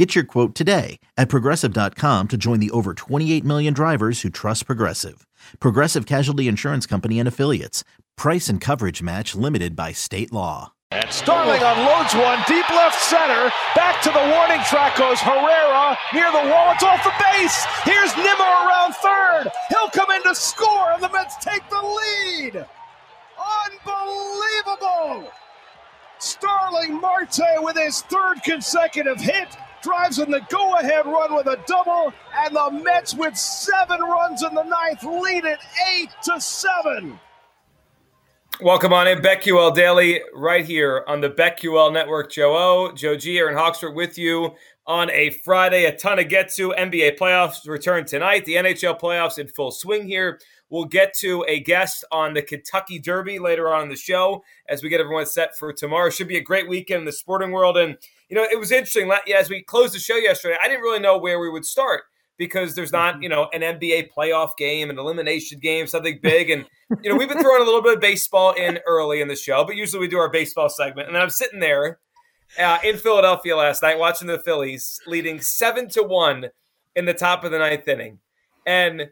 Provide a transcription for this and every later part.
Get your quote today at progressive.com to join the over 28 million drivers who trust Progressive. Progressive Casualty Insurance Company and Affiliates. Price and coverage match limited by state law. And Starling unloads one deep left center. Back to the warning track goes Herrera near the wall. It's off the base. Here's Nimmo around third. He'll come in to score, and the Mets take the lead. Unbelievable! Starling Marte with his third consecutive hit drives in the go ahead run with a double, and the Mets with seven runs in the ninth lead it eight to seven. Welcome on in, BetQL Daily, right here on the BetQL Network. Joe O, Joe G, Aaron Hawksworth with you on a Friday. A ton to get to. NBA playoffs return tonight. The NHL playoffs in full swing here. We'll get to a guest on the Kentucky Derby later on in the show as we get everyone set for tomorrow. Should be a great weekend in the sporting world. And, you know, it was interesting. As we closed the show yesterday, I didn't really know where we would start because there's not, mm-hmm. you know, an NBA playoff game, an elimination game, something big. And, you know, we've been throwing a little bit of baseball in early in the show, but usually we do our baseball segment. And I'm sitting there uh, in Philadelphia last night watching the Phillies leading seven to one in the top of the ninth inning. And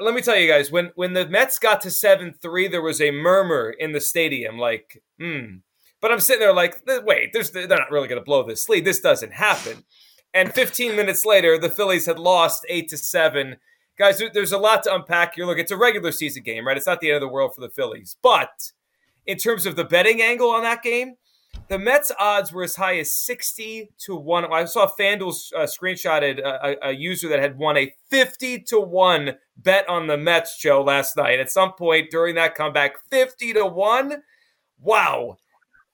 let me tell you guys, when when the Mets got to seven three, there was a murmur in the stadium, like, hmm. But I'm sitting there like, wait, they're not really going to blow this lead. This doesn't happen. And 15 minutes later, the Phillies had lost eight to seven. Guys, there's a lot to unpack here. Look, it's a regular season game, right? It's not the end of the world for the Phillies. But in terms of the betting angle on that game, the Mets odds were as high as 60 to 1. I saw FanDuel uh, screenshotted a, a, user that had won a 50 to 1 bet on the Mets, Joe, last night. At some point during that comeback, 50 to 1. Wow.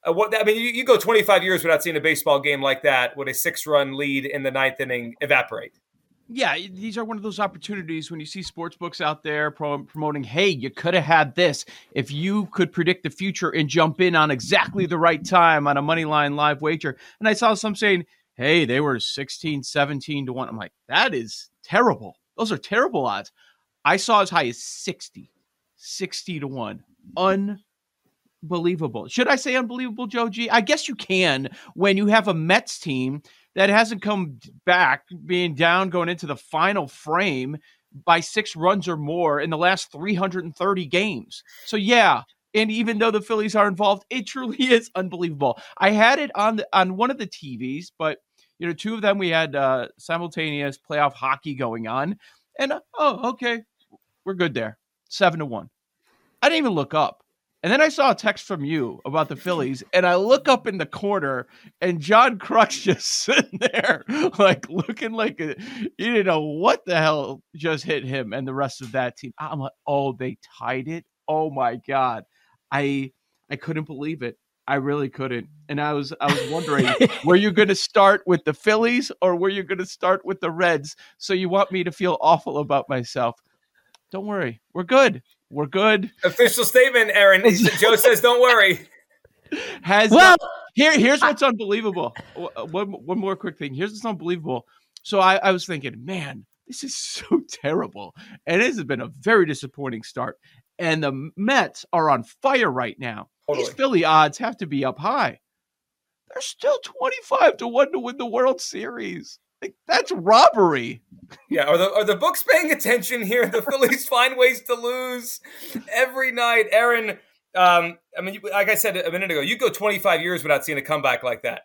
Uh, what I mean, you, you go 25 years without seeing a baseball game like that with a six run lead in the ninth inning evaporate yeah, these are one of those opportunities when you see sports books out there pro- promoting, hey, you could have had this. If you could predict the future and jump in on exactly the right time on a money line live wager. And I saw some saying, hey, they were 16, 17 to 1. I'm like, that is terrible. Those are terrible odds. I saw as high as 60, 60 to 1. Unbelievable. Should I say unbelievable, Joe G? I guess you can when you have a Mets team that hasn't come back, being down going into the final frame by six runs or more in the last 330 games. So, yeah. And even though the Phillies are involved, it truly is unbelievable. I had it on the, on one of the TVs, but you know, two of them we had uh, simultaneous playoff hockey going on, and uh, oh, okay, we're good there, seven to one. I didn't even look up. And then I saw a text from you about the Phillies, and I look up in the corner, and John Kruk's just sitting there, like looking like a, you didn't know what the hell just hit him and the rest of that team. I'm like, oh, they tied it. Oh my god, I I couldn't believe it. I really couldn't. And I was I was wondering, were you going to start with the Phillies or were you going to start with the Reds? So you want me to feel awful about myself? Don't worry, we're good. We're good. Official statement, Aaron. Joe says, "Don't worry." Has well, here here's what's unbelievable. Uh, one one more quick thing. Here's what's unbelievable. So I, I was thinking, man, this is so terrible, and it has been a very disappointing start. And the Mets are on fire right now. Totally. These Philly odds have to be up high. They're still twenty five to one to win the World Series. Like, that's robbery. Yeah, are the are the books paying attention here? The Phillies find ways to lose every night. Aaron, um, I mean, like I said a minute ago, you go 25 years without seeing a comeback like that.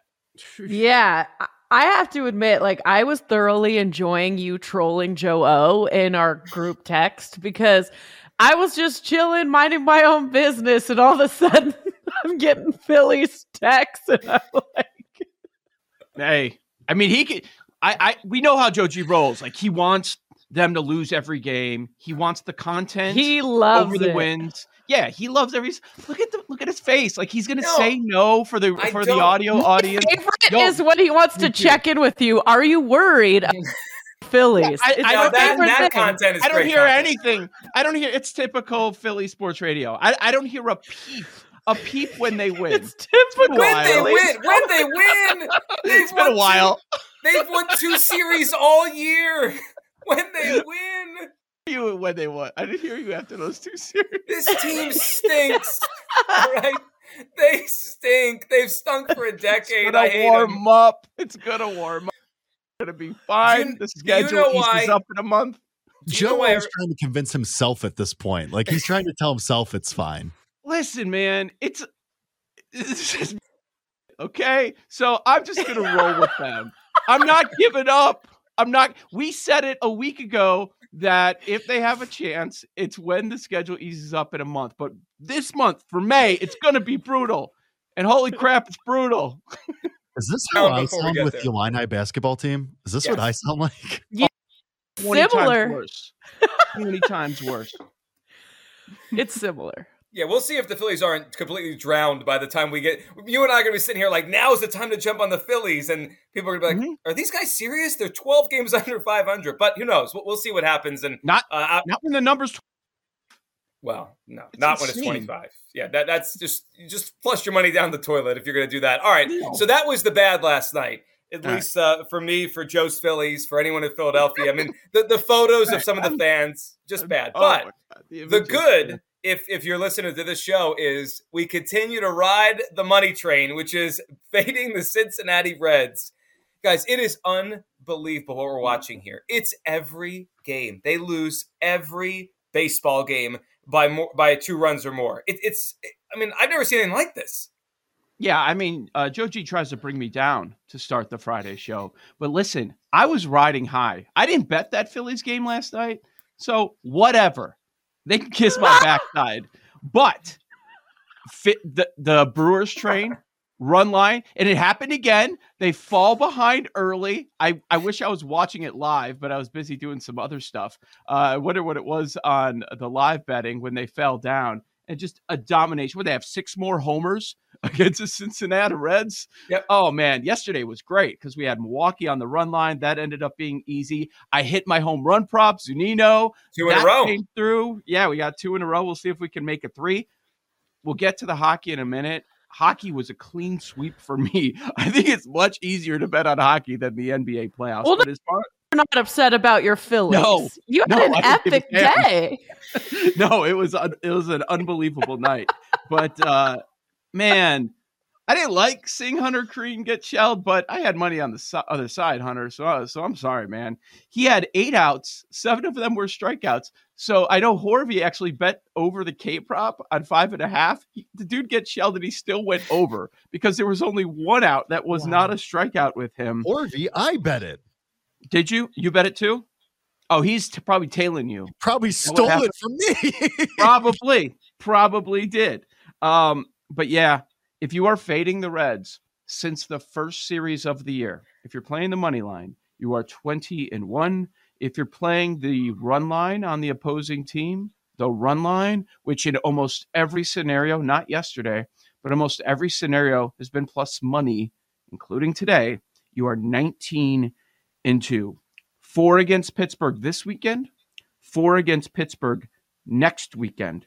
Yeah, I have to admit, like I was thoroughly enjoying you trolling Joe O in our group text because I was just chilling, minding my own business, and all of a sudden I'm getting Phillies texts, and I'm like, "Hey, I mean, he could." I, I we know how Joe G rolls. Like he wants them to lose every game. He wants the content. He loves over the it. wins. Yeah, he loves every. Look at the look at his face. Like he's gonna no, say no for the I for don't. the audio My audience. Favorite Yo, is when he wants to check in with you. Are you worried? Phillies. I- I my don't- that, that content is I don't great hear content. anything. I don't hear. It's typical Philly sports radio. I, I don't hear a peep, a peep when they win. It's typical. When they win, when they win, they've it's been a while. Two, they've won two series all year. When they win, You when they won. I didn't hear you after those two series. this team stinks. All right, they stink. They've stunk for a decade. It's decade. gonna I warm them. up. It's gonna warm up. It's gonna be fine. you- the do you schedule know eases why- up in a month. Do you know Joe is every- trying to convince himself at this point. Like he's trying to tell himself it's fine. Listen, man, it's, it's just- okay. So I'm just gonna roll with them. I'm not giving up. I'm not. We said it a week ago that if they have a chance, it's when the schedule eases up in a month. But this month for May, it's gonna be brutal. And holy crap, it's brutal. Is this how him I sound with there. the Illini basketball team? Is this what I sound like? 20 times Similar. worse. Twenty times worse. It's similar. Yeah, we'll see if the Phillies aren't completely drowned by the time we get. You and I are going to be sitting here like, now's the time to jump on the Phillies. And people are going to be like, Mhm. are these guys serious? They're 12 games under 500. But who knows? We'll, we'll see what happens. And, Not- uh, Not when the numbers. well, no, It's not when it's 25. Yeah, that, that's just, you just flush your money down the toilet if you're going to do that. All right. No. So that was the bad last night. At All right. least uh, for me, for Joe's Phillies, for anyone in Philadelphia. I mean, the, the photos of some of the fans, just bad. Oh But God, the good if if you're listening to this show is we continue to ride the money train which is fading the cincinnati reds guys it is unbelievable what we're watching here it's every game they lose every baseball game by more by two runs or more it, it's i mean i've never seen anything like this Yeah, I mean, uh, Joe G tries to bring me down to start the Friday show. But listen, I was riding high. I didn't bet that Phillies game last night. So whatever. They can kiss my backside. But fit the, the Brewers train, run line, and it happened again. They fall behind early. I, I wish I was watching it live, but I was busy doing some other stuff. Uh, I wonder what it was on the live betting when they fell down. And just a domination. Would they have six more homers against the Cincinnati Reds? Yep. Oh man, yesterday was great because we had Milwaukee on the run line. That ended up being easy. I hit my home run prop, Zunino. two in that a row came through. Yeah, we got two in a row. We'll see if we can make a three. We'll get to the hockey in a minute. Hockey was a clean sweep for me. I think it's much easier to bet on hockey than the NBA playoffs. Well, but as far You're not upset about your Phillies. No. you had No, an I don't give a epic day. no, it was un- it was an unbelievable night. But uh man, I didn't like seeing Hunter Greene get shelled, but I had money on the si- other side, Hunter. So uh, so I'm sorry, man. He had eight outs, seven of them were strikeouts. So I know Horvey actually bet over the K prop on five and a half. He- the dude gets shelled and he still went over because there was only one out that was not a strikeout with him. Orvy, I bet it. Did you? You bet it too? Oh, he's t- probably tailing you. Probably stole it from me. probably probably did um but yeah if you are fading the reds since the first series of the year if you're playing the money line you are 20 and 1 if you're playing the run line on the opposing team the run line which in almost every scenario not yesterday but almost every scenario has been plus money including today you are 19 2 four against pittsburgh this weekend four against pittsburgh next weekend.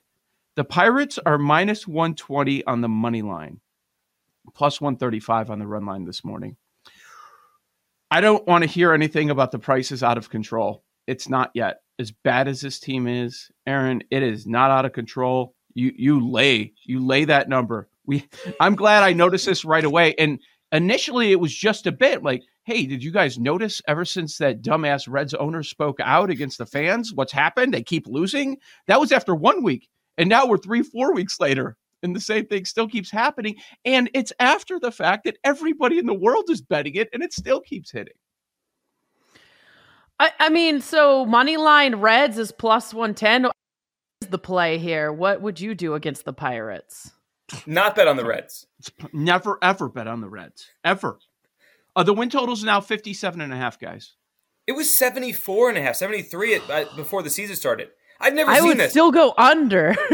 The Pirates are minus 120 on the money line, plus 135 on the run line this morning. I don't want to hear anything about the prices out of control. It's not yet. As bad as this team is, Aaron, it is not out of control. You you lay you lay that number. We I'm glad I noticed this right away. And initially it was just a bit like, hey, did you guys notice ever since that dumbass Reds owner spoke out against the fans, what's happened? They keep losing. That was after one week. And now we're three, four weeks later. And the same thing still keeps happening. And it's after the fact that everybody in the world is betting it and it still keeps hitting. I, I mean, so Moneyline Reds is plus 110. What is the play here? What would you do against the Pirates? not bet on the reds never, ever bet on the Reds. Ever. Uh, the win totals now 57 and a half, guys. it was 74 and a half 73 at, uh, before the season started I've never I seen would this still go under.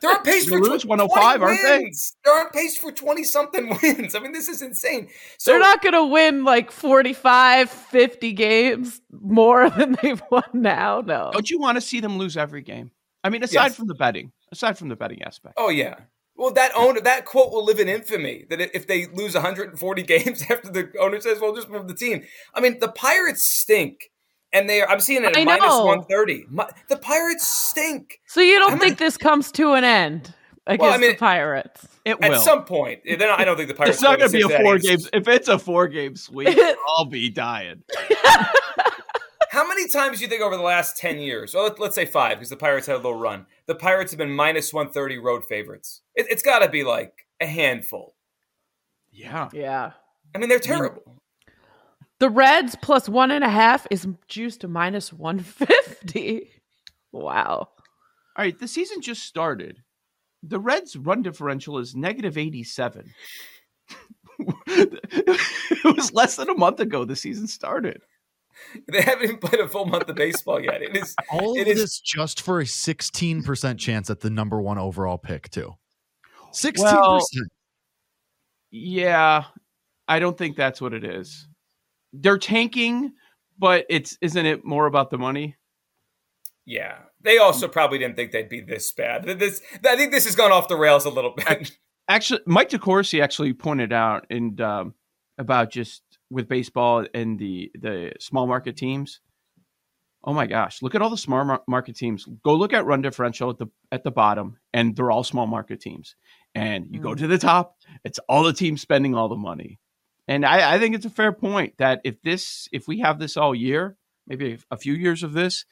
They're on pace for lose 105, aren't they? They're on pace for 20 something wins. I mean, this is insane. So they're not going to win like 45, 50 games more than they've won now. No. Don't you want to see them lose every game? I mean, aside yes. from the betting, aside from the betting aspect. Oh yeah. Well, that owner, that quote will live in infamy. That if they lose 140 games after the owner says, "Well, just move the team." I mean, the Pirates stink and they are. I'm seeing it at minus one thirty. The Pirates stink. So you don't I'm think this comes to an end against well, I mean, the Pirates? It at will. some point. Then I don't think the Pirates. it's not going to be a four games. If it's a four game sweep, I'll be dying. How many times do you think over the last ten years? Well, let's say five, because the Pirates had a little run. The Pirates have been minus one thirty road favorites. It, it's got to be like a handful. Yeah. Yeah. I mean, they're terrible. The Reds plus one and a half is juiced to minus 150. Wow. All right. The season just started. The Reds' run differential is negative 87. it was less than a month ago the season started. They haven't even played a full month of baseball yet. It is all it of is, this just for a 16% chance at the number one overall pick, too. 16%. Yeah, I don't think that's what it is they're tanking, but it's isn't it more about the money? Yeah, they also probably didn't think they'd be this bad. This I think this has gone off the rails a little bit. Actually, Mike DeCourcy actually pointed out and um, about just with baseball and the the small market teams. Oh my gosh! Look at all the small market teams. Go look at run differential at the at the bottom, and they're all small market teams. And you mm. go to the top, it's all the teams spending all the money. And I, I, think it's a fair point that if this, if we have this all year, maybe a few years of this,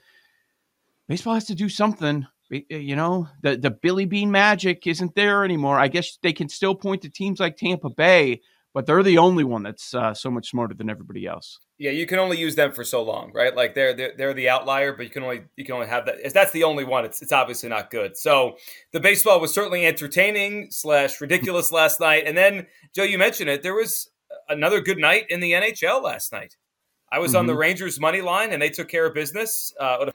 baseball has to do something. You know, the the Billy Beane magic isn't there anymore. I guess they can still point to teams like Tampa Bay, but they're the only one that's uh, so much smarter than everybody else. Yeah, you can only use them for so long, right? Like they're, they're they're the outlier, but you can only you can only have that. If that's the only one, it's it's obviously not good. So the baseball was certainly entertaining slash ridiculous last night, and then Joe, you mentioned it. There was another good night in the NHL last night. I was mm-hmm. on the mm-hmm. Rangers money line and they took care of business. Uh,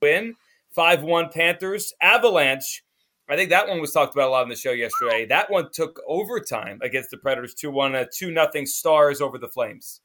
win 5 1 Panthers. Avalanche. I think that one was talked about a lot on the show yesterday. That one took overtime against the Predators 2 1, a 2 nothing stars over the Flames.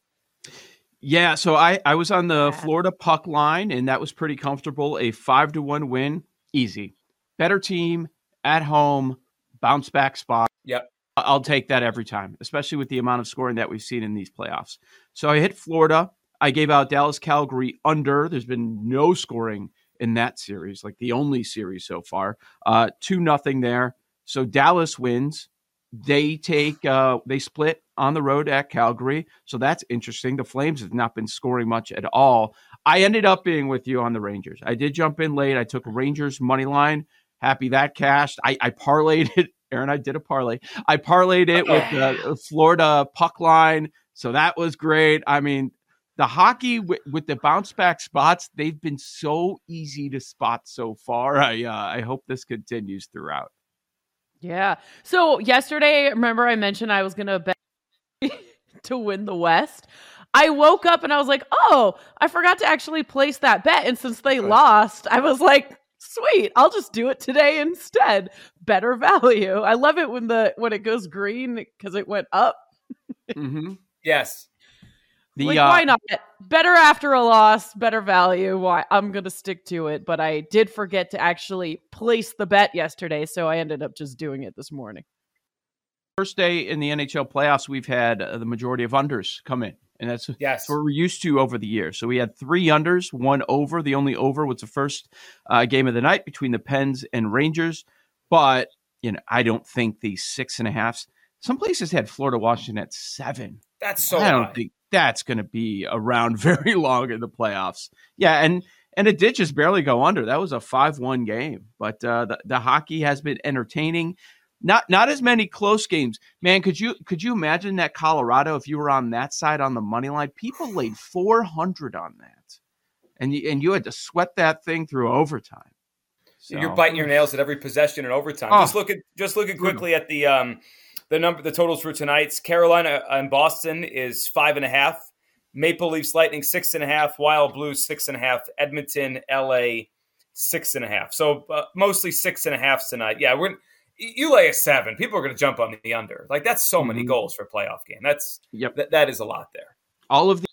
Yeah, so I, I was on the Florida puck line and that was pretty comfortable. A 5 to 1 win. Easy. Better team at home, bounce back spot. Yep. I'll take that every time, especially with the amount of scoring that we've seen in these playoffs. So I hit Florida. I gave out Dallas Calgary under. There's been no scoring in that series, like the only series so far. Uh, two nothing there. So Dallas wins. They take uh, they split on the road at Calgary. So that's interesting. The Flames have not been scoring much at all. I ended up being with you on the Rangers. I did jump in late. I took Rangers money line. Happy that cashed. I, I parlayed it Aaron, I did a parlay. I parlayed it with the Florida puck line. So that was great. I mean, the hockey with, with, the bounce back spots, they've been so easy to spot so far. I uh, I hope this continues throughout. Yeah. So yesterday, remember I mentioned I was gonna bet to win the West. I woke up and I was like, oh, I forgot to actually place that bet. And since they lost, I was like, sweet i'll just do it today instead better value i love it when the when it goes green because it went up mm-hmm. yes the, like, uh, why not better after a loss better value why i'm gonna stick to it but i did forget to actually place the bet yesterday so i ended up just doing it this morning first day in the nhl playoffs we've had uh, the majority of unders come in and that's, yes. what we're used to over the years. So we had three unders, one over. The only over was the first uh, game of the night between the Pens and Rangers. But you know, I don't think the six and a halfs. Some places had Florida Washington at seven. That's so. I don't high. think that's going to be around very long in the playoffs. Yeah, and and it did just barely go under. That was a five-one game, but uh, the the hockey has been entertaining not not as many close games. Man, could you could you imagine that Colorado if you were on that side on the money line? People laid 400 on that. And you, and you had to sweat that thing through overtime. So. You're biting your nails at every possession in overtime. Oh. Just look at just looking quickly at the um the number the totals for tonight's Carolina and Boston is five and a half. Maple Leafs Lightning six and a half, Wild Blues six and a half, Edmonton, LA six and a half. So uh, mostly six and a half tonight. Yeah, we're you lay a seven. People are going to jump on the under. Like that's so many Mhm. goals for a playoff game. That's Yep. that, that is a lot there. All of the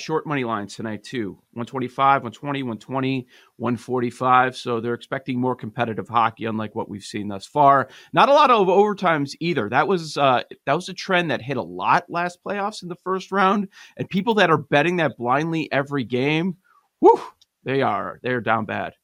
short money lines tonight too. 125 120 120 145 so they're expecting more competitive hockey unlike what we've seen thus far. Not a lot of overtimes either. That was uh that was a trend that hit a lot last playoffs in the first round. And people that are betting that blindly every game whew, they are they're down bad.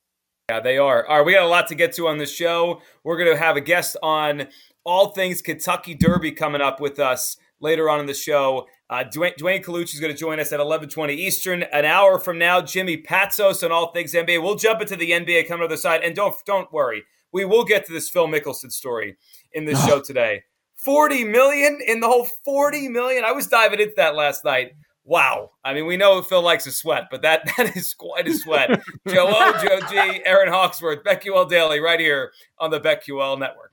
Yeah, they are. All right, we got a lot to get to on the show. We're going to have a guest on all things Kentucky Derby coming up with us later on in the show. Uh, Dwayne, Dwayne Colucci is going to join us at 11:20 Eastern. An hour from now, Jimmy Patsos on all things NBA. We'll jump into the NBA coming to the side, and don't don't worry, we will get to this Phil Mickelson story in this show today. 40 million in the whole 40 million. I was diving into that last night. Wow. I mean, we know Phil likes a sweat, but that that is quite a sweat. Joe O, Joe G, Aaron Hawksworth, BetQL Daily, right here on the BetQL Network.